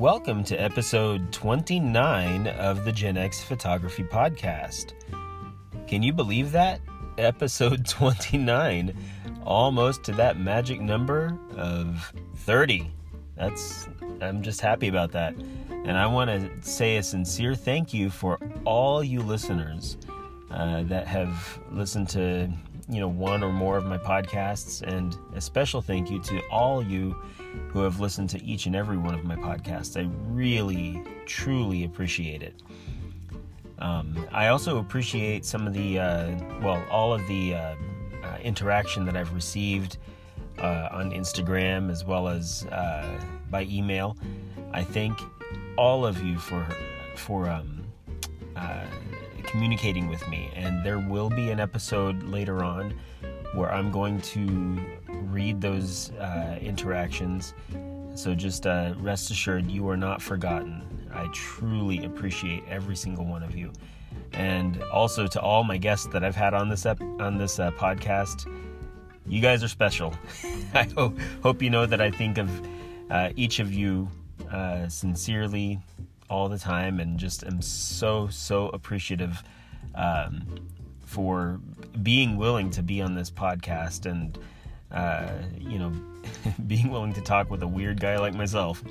Welcome to episode 29 of the Gen X Photography Podcast. Can you believe that? Episode 29, almost to that magic number of 30. That's, I'm just happy about that. And I want to say a sincere thank you for all you listeners uh, that have listened to, you know, one or more of my podcasts, and a special thank you to all you who have listened to each and every one of my podcasts. I really, truly appreciate it. Um, I also appreciate some of the, uh, well, all of the uh, uh, interaction that I've received uh, on Instagram as well as uh, by email. I thank all of you for for um, uh, communicating with me, and there will be an episode later on where I'm going to read those uh, interactions. So just uh, rest assured, you are not forgotten. I truly appreciate every single one of you, and also to all my guests that I've had on this ep- on this uh, podcast. You guys are special. I hope hope you know that I think of uh, each of you uh, sincerely all the time, and just am so so appreciative um, for being willing to be on this podcast and uh, you know being willing to talk with a weird guy like myself.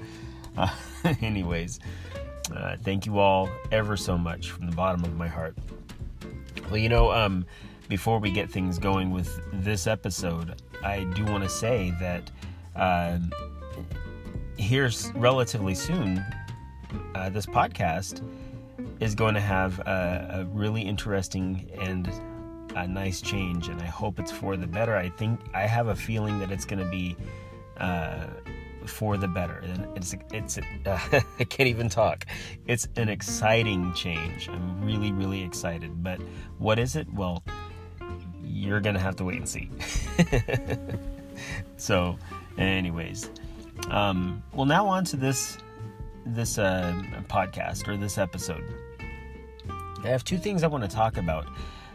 Uh, anyways, uh, thank you all ever so much from the bottom of my heart. Well, you know, um, before we get things going with this episode, I do want to say that uh, here's relatively soon, uh, this podcast is going to have a, a, really interesting and a nice change, and I hope it's for the better. I think I have a feeling that it's going to be uh, for the better. And it's it's uh, I can't even talk. It's an exciting change. I'm really really excited. But what is it? Well, you're gonna have to wait and see. so, anyways, um, well now on to this this uh, podcast or this episode. I have two things I want to talk about.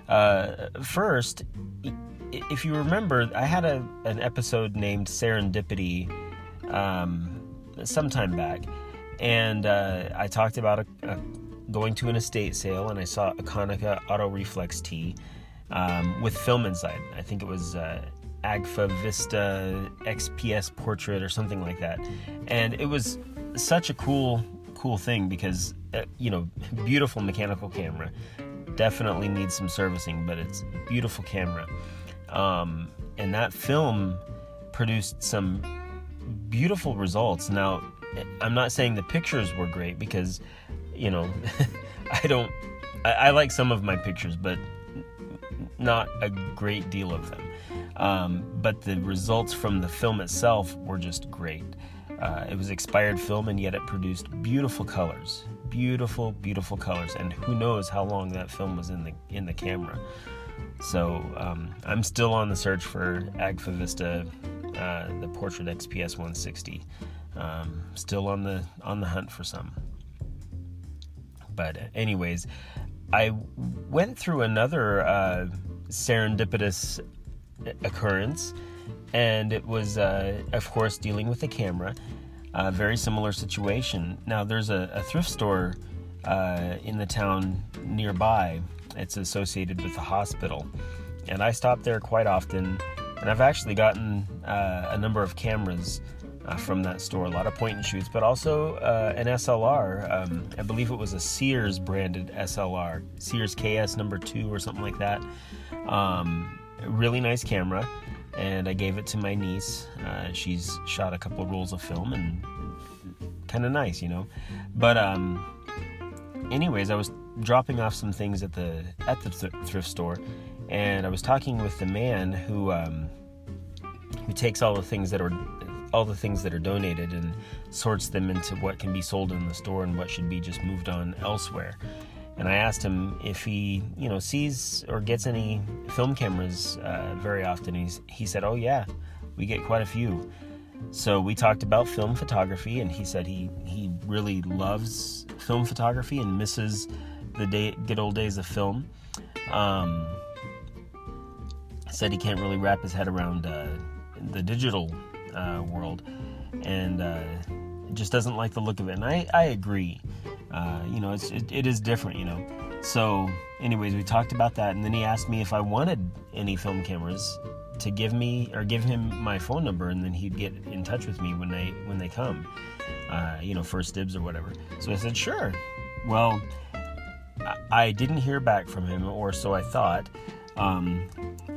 Uh, first, if you remember, I had a, an episode named Serendipity um, sometime back, and uh, I talked about a, a, going to an estate sale, and I saw a Konica Auto Reflex T um, with film inside. I think it was uh, Agfa Vista XPS Portrait or something like that, and it was such a cool cool thing because uh, you know beautiful mechanical camera definitely needs some servicing but it's a beautiful camera. Um, and that film produced some beautiful results. Now i'm not saying the pictures were great because you know i don't I, I, like some of my pictures but not a great deal of them. Um, but the results from the film itself were just great. Uh, it was expired film, and yet it produced beautiful colors, beautiful, beautiful colors. And who knows how long that film was in the in the camera. So um, I'm still on the search for Agfa Vista, uh, the Portrait XPS 160. Um, still on the on the hunt for some. But anyways, I went through another uh, serendipitous occurrence and it was, uh, of course, dealing with the camera. Uh, very similar situation. Now, there's a, a thrift store uh, in the town nearby. It's associated with the hospital, and I stop there quite often. And I've actually gotten uh, a number of cameras uh, from that store, a lot of point and shoots, but also uh, an SLR. Um, I believe it was a Sears branded SLR, Sears KS number two or something like that. Um, really nice camera and I gave it to my niece. Uh, she's shot a couple of rolls of film and kind of nice, you know. But um, anyways, I was dropping off some things at the at the th- thrift store, and I was talking with the man who um, who takes all the things that are all the things that are donated and sorts them into what can be sold in the store and what should be just moved on elsewhere and I asked him if he, you know, sees or gets any film cameras uh, very often. He's, he said, "Oh yeah, we get quite a few." So we talked about film photography, and he said he he really loves film photography and misses the day, good old days of film. Um, said he can't really wrap his head around uh, the digital uh, world, and uh, just doesn't like the look of it, and I I agree. Uh, you know, it's it, it is different. You know, so anyways, we talked about that, and then he asked me if I wanted any film cameras to give me or give him my phone number, and then he'd get in touch with me when they when they come. Uh, you know, first dibs or whatever. So I said sure. Well, I didn't hear back from him, or so I thought. Um,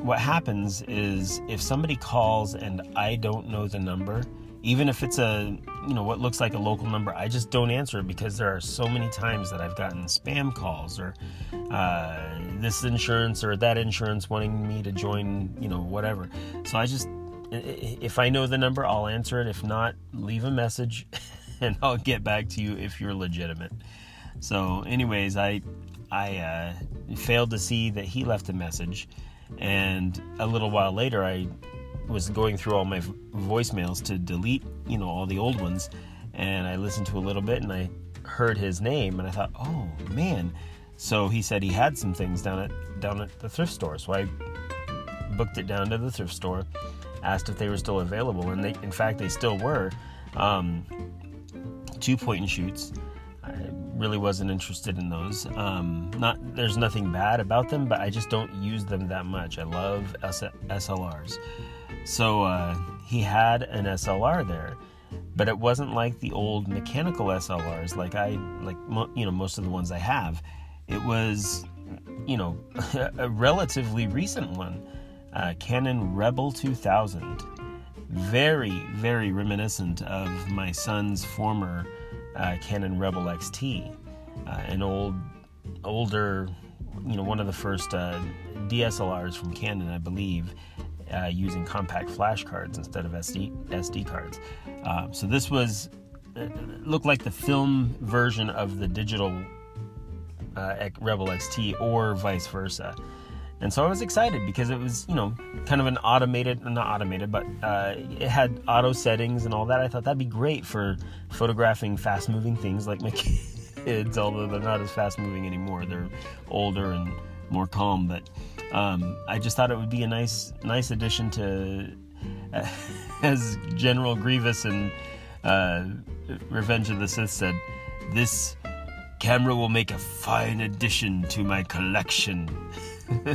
what happens is if somebody calls and I don't know the number, even if it's a you know what looks like a local number i just don't answer it because there are so many times that i've gotten spam calls or uh, this insurance or that insurance wanting me to join you know whatever. So i just if i know the number i'll answer it. If not leave a message and i'll get back to you if you're legitimate. So anyways i i uh, failed to see that he left a message and a little while later i was going through all my voicemails to delete, you know, all the old ones, and I listened to a little bit and I heard his name and I thought, oh man. So he said he had some things down at down at the thrift store. So I booked it down to the thrift store, asked if they were still available, and they, in fact, they still were. Um, two point and shoots. I really wasn't interested in those. Um, not there's nothing bad about them, but I just don't use them that much. I love SLRs. So uh, he had an SLR there, but it wasn't like the old mechanical SLRs, like I like you know most of the ones I have. It was you know a relatively recent one, uh, Canon Rebel 2000. Very very reminiscent of my son's former uh, Canon Rebel XT, uh, an old older you know one of the first uh, DSLRs from Canon, I believe, uh, using compact flash cards instead of SD SD cards. Um, so this was uh, looked like the film version of the digital uh, Rebel XT, or vice versa. And so I was excited because it was, you know, kind of an automated, not automated, but uh, it had auto settings and all that. I thought that'd be great for photographing fast moving things like my kids, although they're not as fast moving anymore. They're older and more calm, but um, I just thought it would be a nice, nice addition to, uh, as General Grievous and uh, Revenge of the Sith said, this camera will make a fine addition to my collection.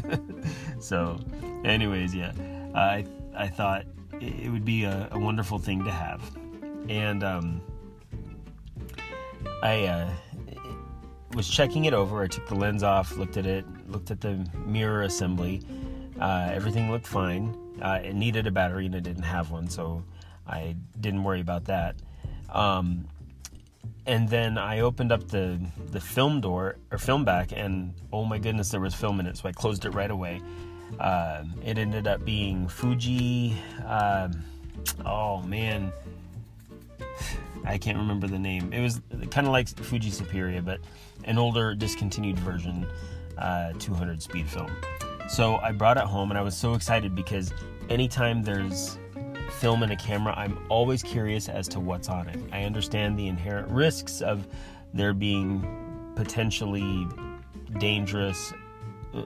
so, anyways, yeah, I I thought it would be a, a wonderful thing to have, and um, I. Uh, was checking it over. I took the lens off, looked at it, looked at the mirror assembly. Uh, everything looked fine. Uh, it needed a battery and it didn't have one, so I didn't worry about that. Um, and then I opened up the the film door or film back, and oh my goodness, there was film in it, so I closed it right away. Uh, it ended up being Fuji. Um, oh man, I can't remember the name. It was kind of like Fuji Superior, but an older discontinued version, uh, 200 speed film. So I brought it home and I was so excited because anytime there's film in a camera, I'm always curious as to what's on it. I understand the inherent risks of there being potentially dangerous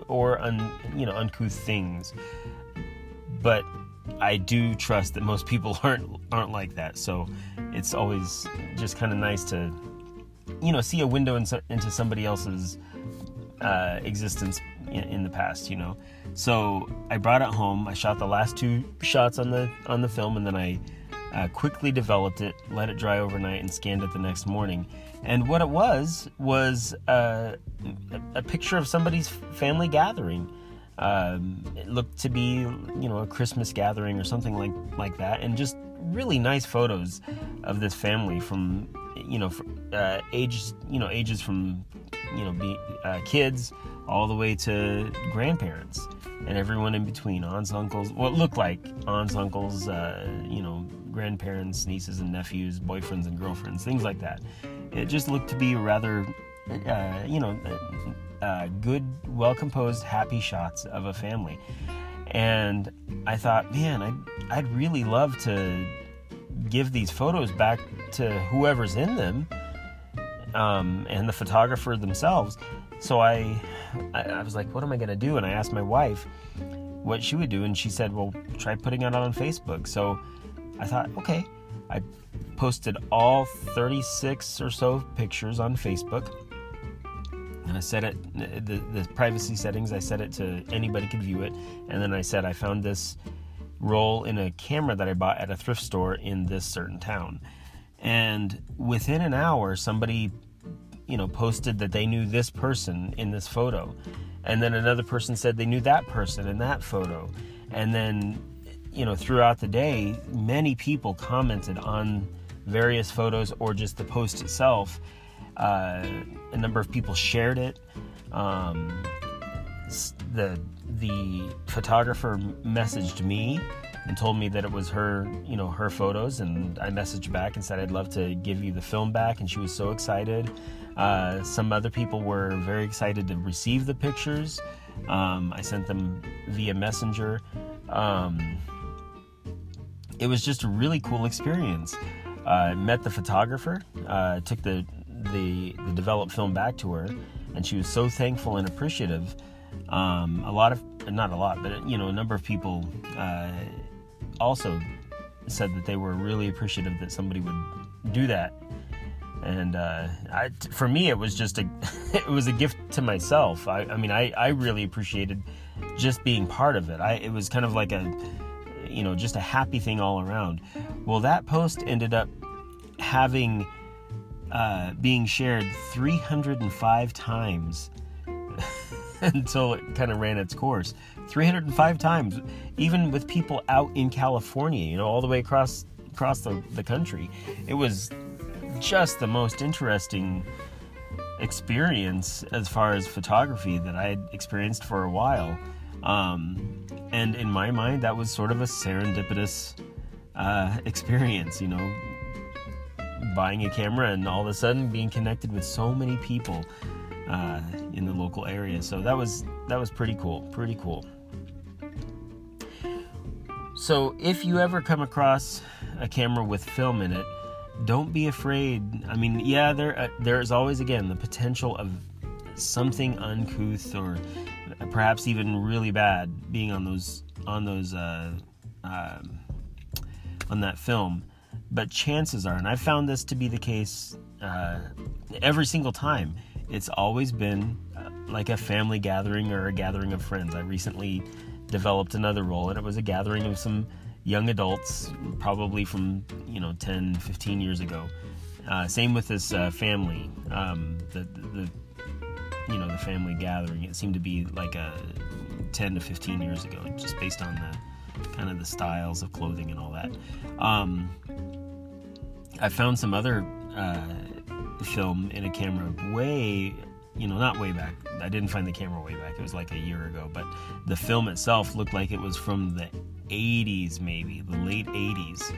or un, you know uncouth things, but I do trust that most people aren't aren't like that. So it's always just kind of nice to you know see a window in, into somebody else's uh, existence in, in, the past you know? So i brought it home i shot the last two shots on the on the film and then i uh, quickly developed it let it dry overnight and scanned it the next morning. And what it was was uh, a picture of somebody's family gathering. Um, it looked to be you know a christmas gathering or something like like that and just really nice photos of this family from you know uh, ages you know ages from you know be, uh, kids all the way to grandparents and everyone in between aunts uncles what looked like aunts uncles uh, you know grandparents nieces and nephews boyfriends and girlfriends things like that. It just looked to be rather uh, you know uh, good well composed happy shots of a family and i thought man i'd, I'd really love to give these photos back to whoever's in them um, and the photographer themselves. So I, I, I was like, what am I going to do? And I asked my wife what she would do, and she said, well, try putting it on Facebook. So I thought, okay, I posted all 36 or so pictures on Facebook. And I set it, the, the privacy settings, I set it to anybody could view it. And then I said, I found this roll in a camera that I bought at a thrift store in this certain town. And within an hour, somebody, you know, posted that they knew this person in this photo. And then another person said they knew that person in that photo. And then, you know, throughout the day, many people commented on various photos or just the post itself. Uh, a number of people shared it. Um, the the photographer messaged me and told me that it was her, you know, her photos, and I messaged back and said I'd love to give you the film back, and she was so excited. Uh, some other people were very excited to receive the pictures. Um, I sent them via messenger. Um, it was just a really cool experience. Uh, met the photographer, uh, took the, the the developed film back to her, and she was so thankful and appreciative. Um, a lot of, not a lot, but you know, a number of people uh, also said that they were really appreciative that somebody would do that. And uh, I, for me, it was just a, it was a gift to myself. I, I mean, I, I really appreciated just being part of it. I, it was kind of like a, you know, just a happy thing all around. Well, that post ended up having, uh, being shared 305 times until it kind of ran its course. 305 times, even with people out in California, you know, all the way across across the, the country. It was just the most interesting experience as far as photography that I had experienced for a while. Um, and in my mind, that was sort of a serendipitous uh, experience, you know, buying a camera and all of a sudden being connected with so many people uh, in the local area. So that was that was pretty cool. Pretty cool. So if you ever come across a camera with film in it, don't be afraid. I mean, yeah, there uh, there is always again the potential of something uncouth or perhaps even really bad being on those on those uh, um, on that film. But chances are, and I've found this to be the case uh, every single time, it's always been uh, like a family gathering or a gathering of friends. I recently developed another roll, and it was a gathering of some young adults, probably from you know 10, 15 years ago. Uh, same with this uh, family, um, the, the you know the family gathering. It seemed to be like a 10 to 15 years ago, just based on the kind of the styles of clothing and all that. Um, I found some other uh, film in a camera way you know, not way back. I didn't find the camera way back. It was like a year ago. But the film itself looked like it was from the 80s, maybe the late 80s,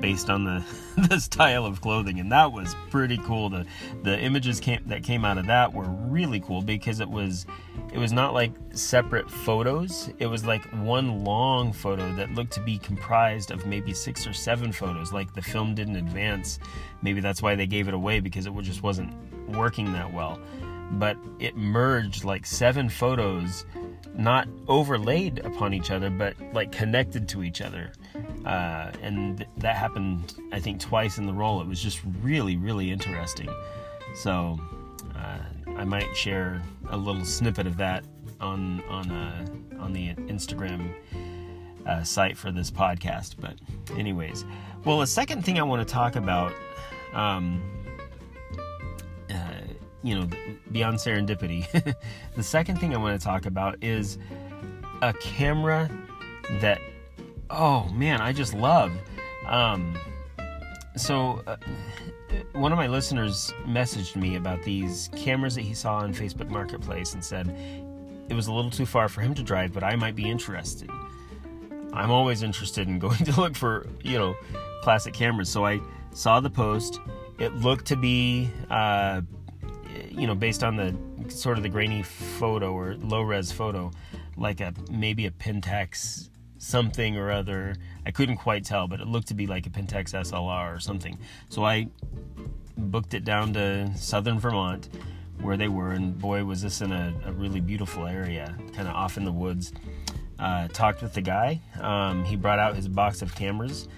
based on the the style of clothing, and that was pretty cool. The the images came, that came out of that were really cool because it was it was not like separate photos. It was like one long photo that looked to be comprised of maybe six or seven photos. Like the film didn't advance. Maybe that's why they gave it away because it just wasn't working that well but it merged like seven photos not overlaid upon each other but like connected to each other uh, and th- that happened i think twice in the roll it was just really really interesting so i might share a little snippet of that on on uh, on the instagram uh, site for this podcast but anyways well the second thing i want to talk about um, you know, beyond serendipity. the second thing I want to talk about is a camera that, oh man, I just love. Um, so, uh, one of my listeners messaged me about these cameras that he saw on Facebook Marketplace and said it was a little too far for him to drive, but I might be interested. I'm always interested in going to look for, you know, classic cameras. So I saw the post. It looked to be uh, you know, based on the sort of the grainy photo or low res photo, like a maybe a Pentax something or other. I couldn't quite tell, but it looked to be like a Pentax SLR or something. So I booked it down to southern Vermont where they were, and boy, was this in a, a really beautiful area, kind of off in the woods. Uh, talked with the guy. Um, he brought out his box of cameras.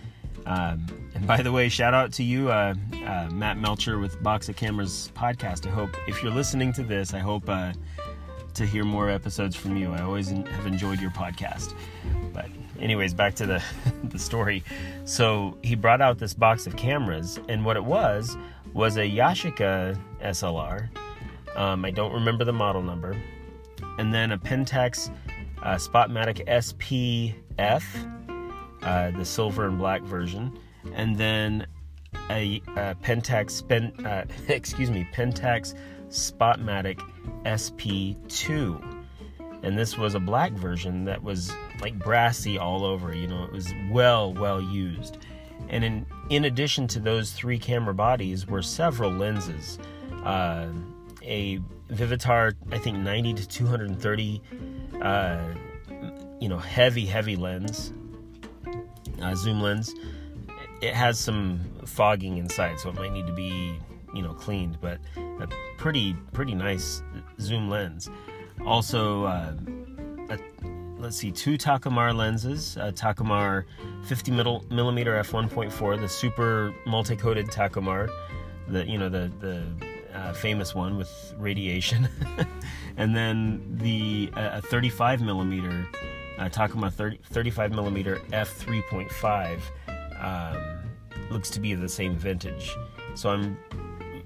Um, and by the way, shout out to you, uh, uh, Matt Melcher with Box of Cameras podcast. I hope if you're listening to this, I hope uh, to hear more episodes from you. I always have enjoyed your podcast. But anyways, back to the the story. So he brought out this box of cameras, and what it was was a Yashica SLR. Um, I don't remember the model number, and then a Pentax uh, Spotmatic SPF, uh, the silver and black version, and then a, a Pentax Spen, uh, excuse me Pentax Spotmatic SP2 and this was a black version that was like brassy all over you know it was well well used. And in in addition to those three camera bodies were several lenses. Uh, a vivitar i think 90 to 230 uh, you know heavy heavy lens uh, zoom lens. It has some fogging inside so it might need to be you know cleaned but a pretty pretty nice zoom lens also, uh, a, let's see, two Takumar lenses, a Takumar 50 millimeter f1.4, the super multi-coated Takumar, the you know the the uh, famous one with radiation, and then the uh, 35 millimeter uh, Takumar 30, 35 millimeter f3.5 um, looks to be the same vintage. So I'm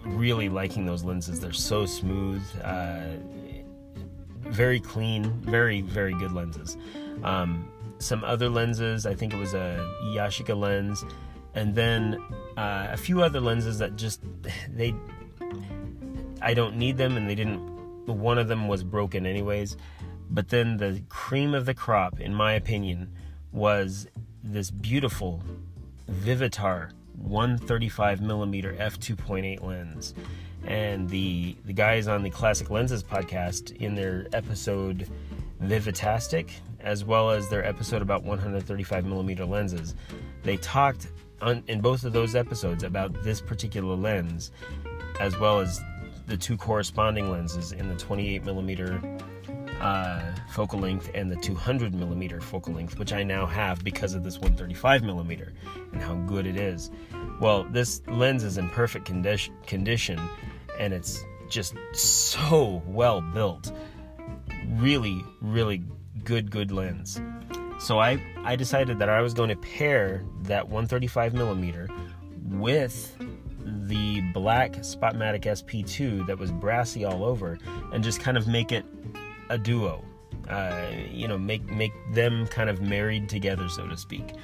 really liking those lenses. They're so smooth. Uh, very clean, very very good lenses. Um, some other lenses, I think it was a Yashica lens, and then uh, a few other lenses that just they I don't need them, and they didn't. One of them was broken anyways, but then the cream of the crop, in my opinion, was this beautiful Vivitar 135 millimeter f2.8 lens. And the the guys on the Classic Lenses podcast in their episode Vivitastic, as well as their episode about 135 millimeter lenses, they talked on, in both of those episodes about this particular lens, as well as the two corresponding lenses in the 28 millimeter uh, focal length and the 200 millimeter focal length, which I now have because of this 135 millimeter and how good it is. Well, this lens is in perfect condition, condition and it's just so well built. Really, really good, good lens. So I, I decided that I was going to pair that 135 millimeter with the black Spotmatic SP2 that was brassy all over, and just kind of make it a duo. Uh, you know, make make them kind of married together, so to speak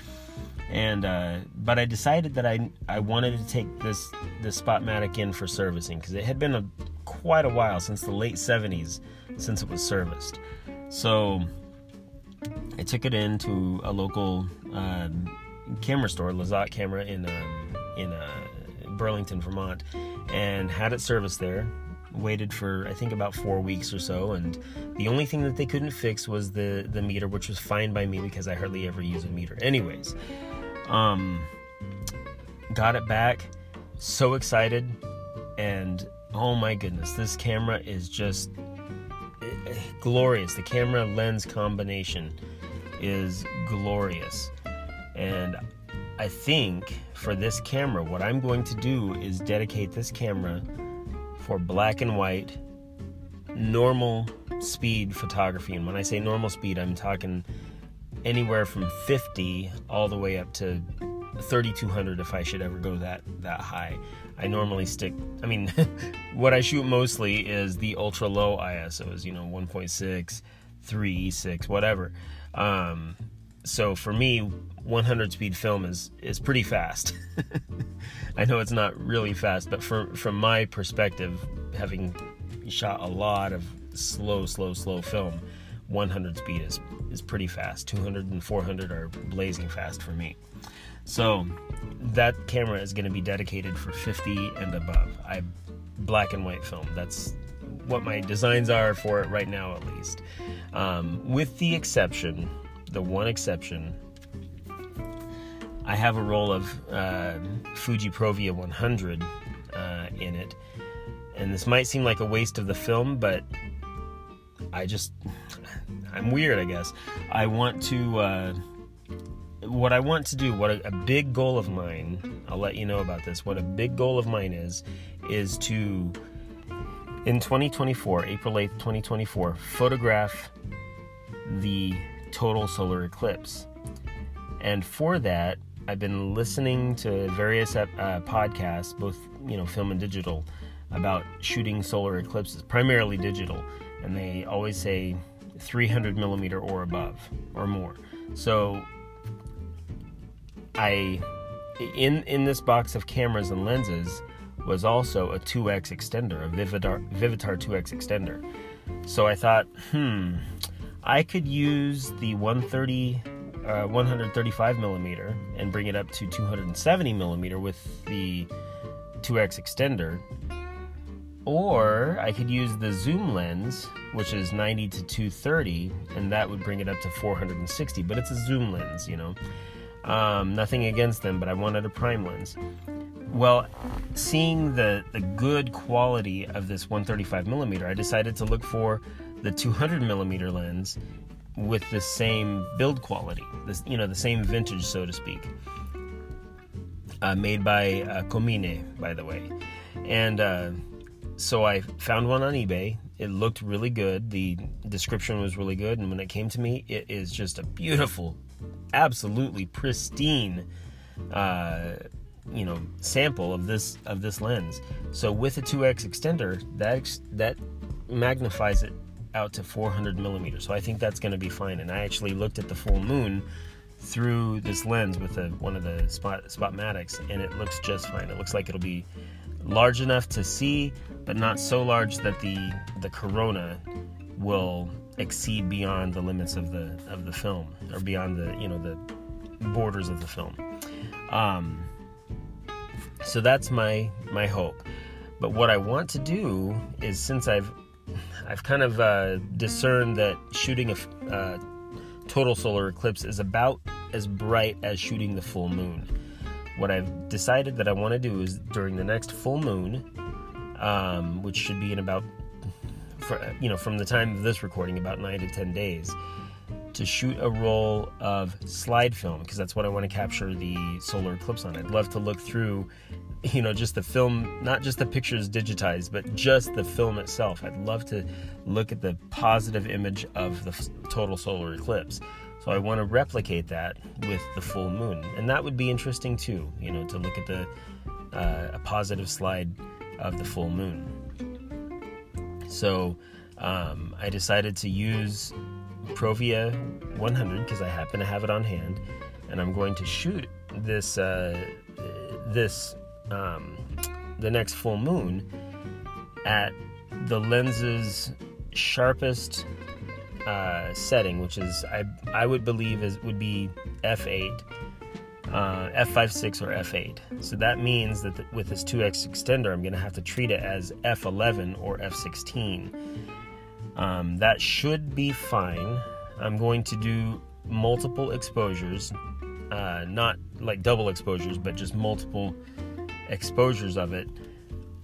and uh, but I decided that I I wanted to take this this Spotmatic in for servicing because it had been a, quite a while since the late 70s since it was serviced. So I took it into a local uh, camera store, Lazat Camera in um, in uh, Burlington, Vermont, and had it serviced there. Waited for I think about four weeks or so, and the only thing that they couldn't fix was the the meter, which was fine by me because I hardly ever use a meter, anyways. Um, got it back. So excited. And oh my goodness, this camera is just glorious. The camera lens combination is glorious. And I think for this camera, what I'm going to do is dedicate this camera for black and white, normal speed photography. And when I say normal speed, I'm talking anywhere from 50 all the way up to 3200 if I should ever go that that high. I normally stick I mean what I shoot mostly is the ultra low ISOs, you know, 1.6, 3, 6, whatever. Um, so for me 100 speed film is is pretty fast. I know it's not really fast, but for, from my perspective having shot a lot of slow slow slow film 100 speed is, is pretty fast. 200 and 400 are blazing fast for me. So that camera is going to be dedicated for 50 and above. I black and white film. That's what my designs are for it right now, at least. Um, with the exception, the one exception, I have a roll of uh, Fuji Provia 100 uh, in it, and this might seem like a waste of the film, but I just I'm weird, I guess. I want to uh, what I want to do, what a, a, big goal of mine, I'll let you know about this. What a big goal of mine is, is to, in 2024, April 8th, 2024, photograph the total solar eclipse. And for that, I've been listening to various uh, podcasts, both you know, film and digital, about shooting solar eclipses, primarily digital, and they always say 300 millimeter or above or more. So I in in this box of cameras and lenses was also a 2x extender, a Vivitar, Vivitar 2x extender. So I thought, hmm, I could use the 130, uh, 135 millimeter and bring it up to 270 millimeter with the 2x extender. Or I could use the zoom lens, which is 90 to 230, and that would bring it up to 460. But it's a zoom lens, you know. Um, nothing against them, but I wanted a prime lens. Well, seeing the the good quality of this 135 millimeter, I decided to look for the 200 millimeter lens with the same build quality, you know the same vintage, so to speak. Uh, made by uh, Komine, by the way, and uh, so I found one on eBay. It looked really good. The description was really good, and when it came to me, it is just a beautiful, absolutely pristine uh, you know sample of this of this lens so with a 2x extender that that magnifies it out to 400 millimeters so i think that's going to be fine and i actually looked at the full moon through this lens with a, one of the spot spotmatics and it looks just fine it looks like it'll be large enough to see but not so large that the the corona will exceed beyond the limits of the of the film or beyond the you know the borders of the film. Um, so that's my my hope. But what I want to do is since I've I've kind of uh, discerned that shooting a uh, total solar eclipse is about as bright as shooting the full moon. What I've decided that I want to do is during the next full moon, um, which should be in about for, you know, from the time of this recording, about nine to ten days, to shoot a roll of slide film because that's what I want to capture the solar eclipse on. I'd love to look through, you know, just the film, not just the pictures digitized, but just the film itself. I'd love to look at the positive image of the total solar eclipse. So I want to replicate that with the full moon, and that would be interesting too. You know, to look at the uh, a positive slide of the full moon. So um, I decided to use Provia 100 because I happen to have it on hand, and I'm going to shoot this uh, this um, the next full moon at the lens's sharpest uh, setting, which is I I would believe is would be f8 uh, f5.6 or f8. So that means that the, with this 2x extender, I'm going to have to treat it as f11 or f16. Um, that should be fine. I'm going to do multiple exposures, uh, not like double exposures, but just multiple exposures of it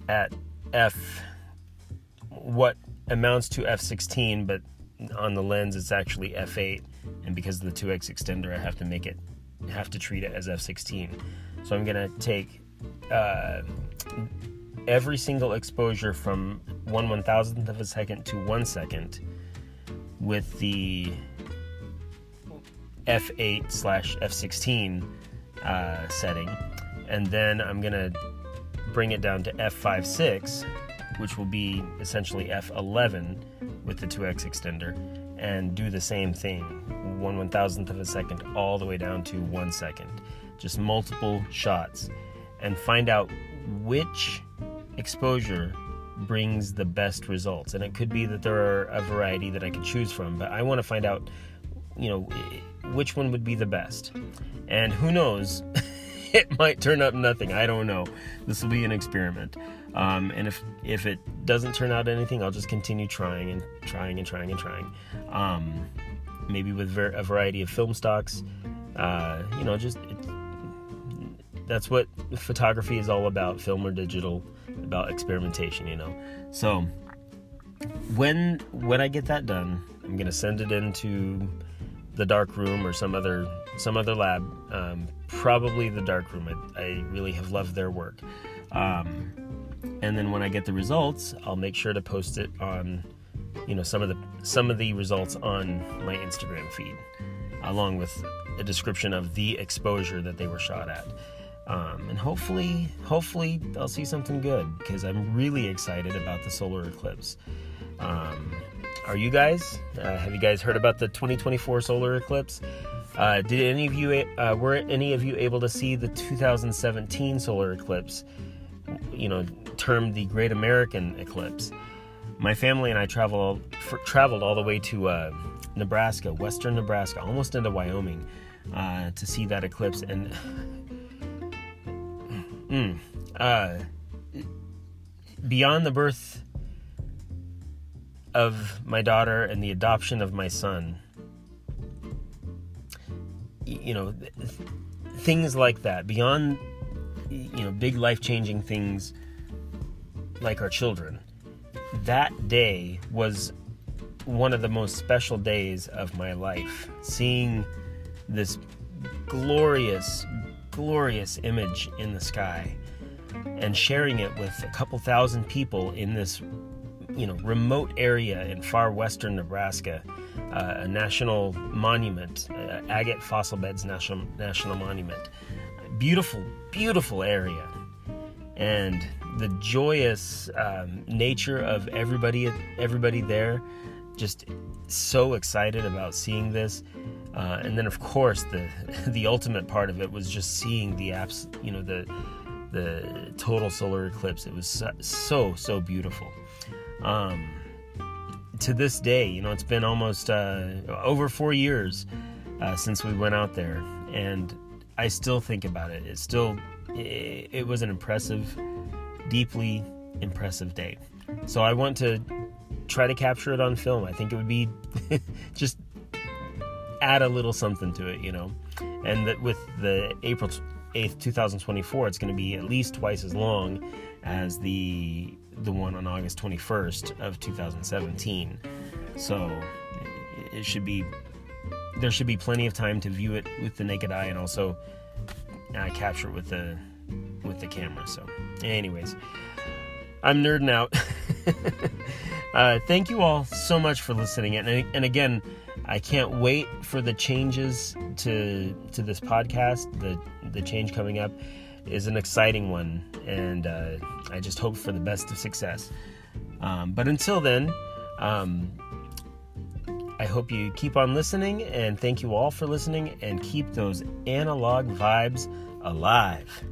at f what amounts to f16, but on the lens it's actually f8, and because of the 2x extender, I have to make it have to treat it as F16. So I'm going to take uh, every single exposure from one one thousandth of a second to one second with the F8 slash F16 uh, setting, and then I'm to bring it down to F5.6, which will be essentially F11 with the 2x extender, and do the same thing one one thousandth of a second all the way down to one second. Just multiple shots and find out which exposure brings the best results. And it could be that there are a variety that I could choose from, but I want to find out, you know, which one would be the best. And who knows, it might turn up nothing. I don't know. This will be an experiment. Um, and if if it doesn't turn out anything, I'll just continue trying and trying and trying and trying. Um, maybe with ver- a variety of film stocks. Uh, you know, just it, that's what photography is all about, film or digital, about experimentation. You know, so when when I get that done, I'm gonna send it into the dark room or some other some other lab. Um, probably the dark room. I, I, really have loved their work. Um, and then when I get the results, I'll make sure to post it on, you know, some of the some of the results on my Instagram feed, along with a description of the exposure that they were shot at. Um, and hopefully, hopefully I'll see something good because I'm really excited about the solar eclipse. Um, are you guys? Uh, have you guys heard about the 2024 solar eclipse? Uh, did any of you uh, were any of you able to see the 2017 solar eclipse? You know, termed the Great American Eclipse. My family and I traveled traveled all the way to uh, Nebraska, western Nebraska, almost into Wyoming, uh, to see that eclipse. And mm, uh, beyond the birth of my daughter and the adoption of my son, you know, things like that, beyond, you know, big life changing things like our children, that day was one of the most special days of my life. Seeing this glorious, glorious image in the sky and sharing it with a couple thousand people in this you know remote area in far western Nebraska, uh, a national monument, uh, Agate Fossil Beds National National Monument. Beautiful, beautiful area, and the joyous um, nature of everybody everybody there. Just so excited about seeing this. Uh, and then, of course, the the ultimate part of it was just seeing the apps, you know, the the total solar eclipse. It was so so, so beautiful. Um, to this day, you know, it's been almost uh, over four years uh, since we went out there, and I still think about it. It still, it, it was an impressive, deeply impressive day. So I want to try to capture it on film. I think it would be just add a little something to it, you know. And that with the April 8th, 2024, it's going to be at least twice as long as the the one on August 21st of 2017. So it should be there should be plenty of time to view it with the naked eye and also uh, capture it with the with the camera. So, anyways, I'm nerding out. uh, thank you all so much for listening, and and again, I can't wait for the changes to to this podcast. The the change coming up is an exciting one, and uh, I just hope for the best of success. Um, but until then, um, I hope you keep on listening, and thank you all for listening, and keep those analog vibes alive.